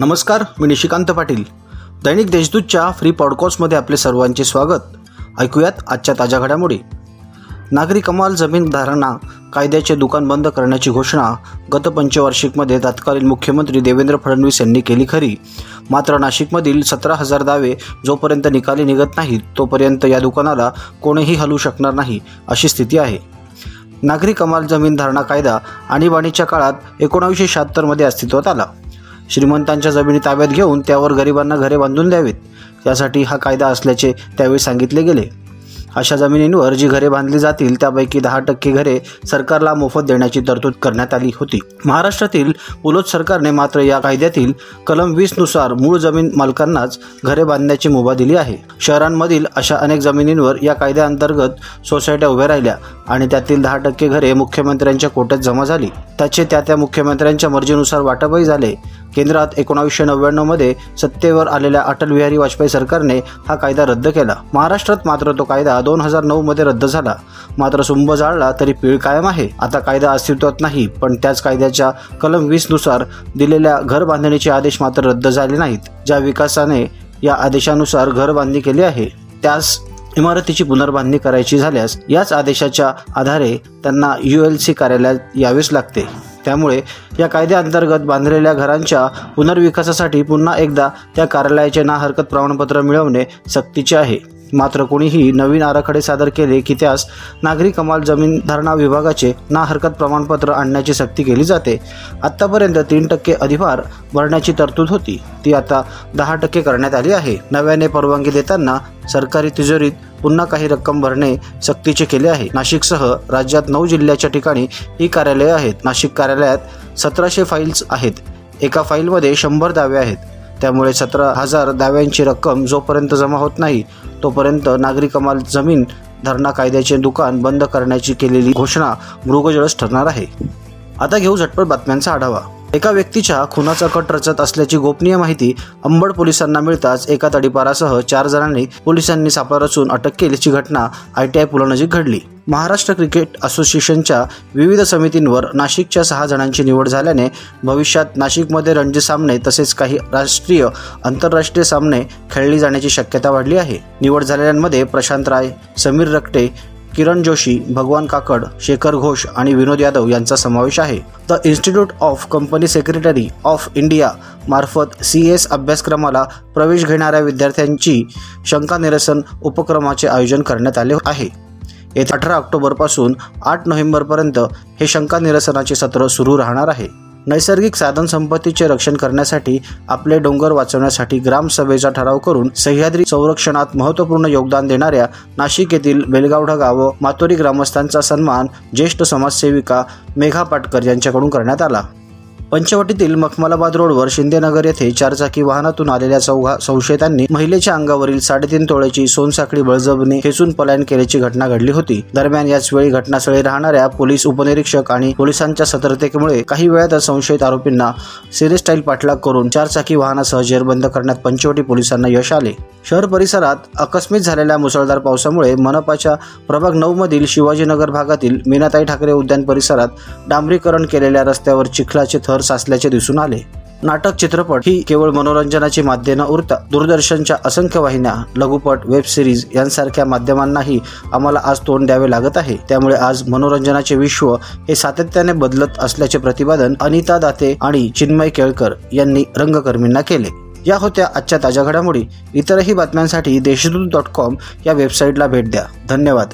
नमस्कार मी निशिकांत पाटील. दैनिक देशदूतच्या फ्री पॉडकास्टमध्ये आपले सर्वांचे स्वागत. ऐकूयात आजच्या ताज्या घडामोडी. नागरी कमाल जमीन धारणा कायद्याचे दुकान बंद करण्याची घोषणा गत पंचवार्षिकमध्ये तत्कालीन मुख्यमंत्री देवेंद्र फडणवीस यांनी केली खरी. मात्र नाशिकमधील सतरा हजार दावे जोपर्यंत निकाली निघत नाहीत तोपर्यंत या दुकानाला कोणीही हलवू शकणार नाही अशी स्थिती आहे. नागरी कमाल जमीन धारणा कायदा आणीबाणीच्या काळात एकोणावीसशे शहात्तरमध्ये अस्तित्वात आला. श्रीमंतांच्या जमिनी ताब्यात घेऊन त्यावर गरिबांना घरे बांधून द्यावीत. यासाठी हा कायदा असल्याचे त्यावेळी सांगितले गेले. अशा जमिनींवर जी घरे बांधली जातील त्यापैकी दहा टक्के घरे सरकारला मोफत देण्याची तरतूद करण्यात आली होती. महाराष्ट्रातील पुलोत सरकारने मात्र या कायद्यातील कलम वीसनुसार मूळ जमीन मालकांनाच घरे बांधण्याची मुभा दिली आहे. शहरांमधील अशा अनेक जमिनींवर या कायद्याअंतर्गत सोसायट्या उभ्या राहिल्या. आणि त्यातील दहा टक्के घरे मुख्यमंत्र्यांच्या कोट्यात जमा झाली. त्याचे त्या त्या मुख्यमंत्र्यांच्या मर्जीनुसार वाटपही झाले. केंद्रात एकोणावीसशे नव्याण्णवमध्ये सत्तेवर आलेल्या अटल बिहारी वाजपेयी सरकारने हा कायदा रद्द केला. महाराष्ट्रात मात्र तो कायदा दोन हजार नऊमध्ये रद्द झाला. मात्र सुंब जाळला तरी पीळ कायम आहे. आता कायदा अस्तित्वात नाही पण त्याच कायद्याच्या कलम वीसनुसार दिलेल्या घर बांधणीचे आदेश मात्र रद्द झाले नाहीत. ज्या विकासाने या आदेशानुसार घर बांधणी केली आहे त्यास इमारतीची पुनर्बांधणी करायची झाल्यास याच आदेशाच्या आधारे त्यांना यू एल सी कार्यालयात यावेच लागते. त्यामुळे या कायद्याअंतर्गत बांधलेल्या घरांच्या पुनर्विकासासाठी पुन्हा एकदा त्या कार्यालयाचे ना हरकत प्रमाणपत्र मिळवणे सक्तीचे आहे. मात्र कोणीही नवीन आराखडे सादर केले की त्यास नागरी कमाल जमीन धारणा विभागाचे ना हरकत प्रमाणपत्र आणण्याची सक्ती केली जाते. आत्तापर्यंत तीन टक्के अधिभार भरण्याची तरतूद होती. ती आता दहा टक्के करण्यात आली आहे. नव्याने परवानगी देताना सरकारी तिजोरीत पुन्हा काही रक्कम भरणे सक्तीचे केले आहे. नाशिकसह राज्यात नऊ जिल्ह्याच्या ठिकाणी ही कार्यालये आहेत. नाशिक कार्यालयात सतराशे फाईल्स आहेत. एका फाईलमध्ये शंभर दावे आहेत. त्यामुळे सतरा हजार दाव्यांची रक्कम जोपर्यंत जमा होत नाही तोपर्यंत नागरी कमाल जमीन धरणा कायद्याचे दुकान बंद करण्याची केलेली घोषणा मृगजळस ठरणार आहे. आता घेऊ झटपट बातम्यांचा आढावा. एका व्यक्तीच्या खुनाचा कट रचत असल्याची गोपनीय माहिती अंबड पोलिसांना मिळताच एका तडीपारासह चार जणांनी पोलिसांनी सापळा रचून अटक केल्याची घटना आयटीआय पुलानजीक घडली. महाराष्ट्र क्रिकेट असोसिएशनच्या विविध समितींवर नाशिकच्या सहा जणांची निवड झाल्याने भविष्यात नाशिकमध्ये रणजी सामने तसेच काही राष्ट्रीय आंतरराष्ट्रीय सामने खेळली जाण्याची शक्यता वाढली आहे. निवड झालेल्यांमध्ये प्रशांत राय समीर रक्टे किरण जोशी भगवान काकड शेखर घोष आणि विनोद यादव यांचा समावेश आहे. The institute of company secretary of India मार्फत सी एस अभ्यासक्रमाला प्रवेश घेणाऱ्या विद्यार्थ्यांची शंका निरसन उपक्रमाचे आयोजन करण्यात आले आहे. येत्या अठरा ऑक्टोबरपासून आठ नोव्हेंबरपर्यंत हे शंका निरसनाचे सत्र सुरू राहणार आहे. नैसर्गिक साधन संपत्तीचे रक्षण करण्यासाठी आपले डोंगर वाचवण्यासाठी ग्रामसभेचा ठराव करून सह्याद्री संरक्षणात महत्त्वपूर्ण योगदान देणाऱ्या नाशिक येथील बेलगावढा गाव मातोरी ग्रामस्थांचा सन्मान ज्येष्ठ समाजसेविका मेघा पाटकर यांच्याकडून करण्यात आला. पंचवटीतील मखमलाबाद रोडवर शिंदेनगर येथे चारचाकी वाहनातून आलेल्या चौघा संशयितांनी महिलेच्या अंगावरील साडेतीन तोळ्याची सोनसाखळी बळजबने खेचून पलायन केल्याची घटना घडली होती. दरम्यान याच वेळी घटनास्थळी राहणाऱ्या पोलीस उपनिरीक्षक आणि पोलिसांच्या सतर्कतेमुळे काही वेळातच संशयित आरोपींना सिरेस्टाईल पाठलाग करून चारचाकी वाहनासह जेरबंद करण्यात पंचवटी पोलिसांना यश आले. शहर परिसरात अकस्मित झालेल्या मुसळधार पावसामुळे मनपाच्या प्रभाग नऊ मधील शिवाजीनगर भागातील मीनाताई ठाकरे उद्यान परिसरात डांबरीकरण केलेल्या रस्त्यावर चिखलाचे थर साचल्याचे दिसून आले. नाटक चित्रपट ही केवळ मनोरंजनाची माध्यम न उरता दूरदर्शनच्या असंख्य वाहिन्या लघुपट वेब सिरीज यांसारख्या माध्यमांनाही आम्हाला आज तोंड द्यावे लागत आहे. त्यामुळे आज मनोरंजनाचे विश्व हे सातत्याने बदलत असल्याचे प्रतिपादन अनिता दाते आणि चिन्मय केळकर यांनी रंगकर्मींना केले. या होत्या आजच्या ताज्या घडामोडी. इतरही बातम्यांसाठी देशदूत डॉट कॉम या वेबसाईटला भेट द्या. धन्यवाद.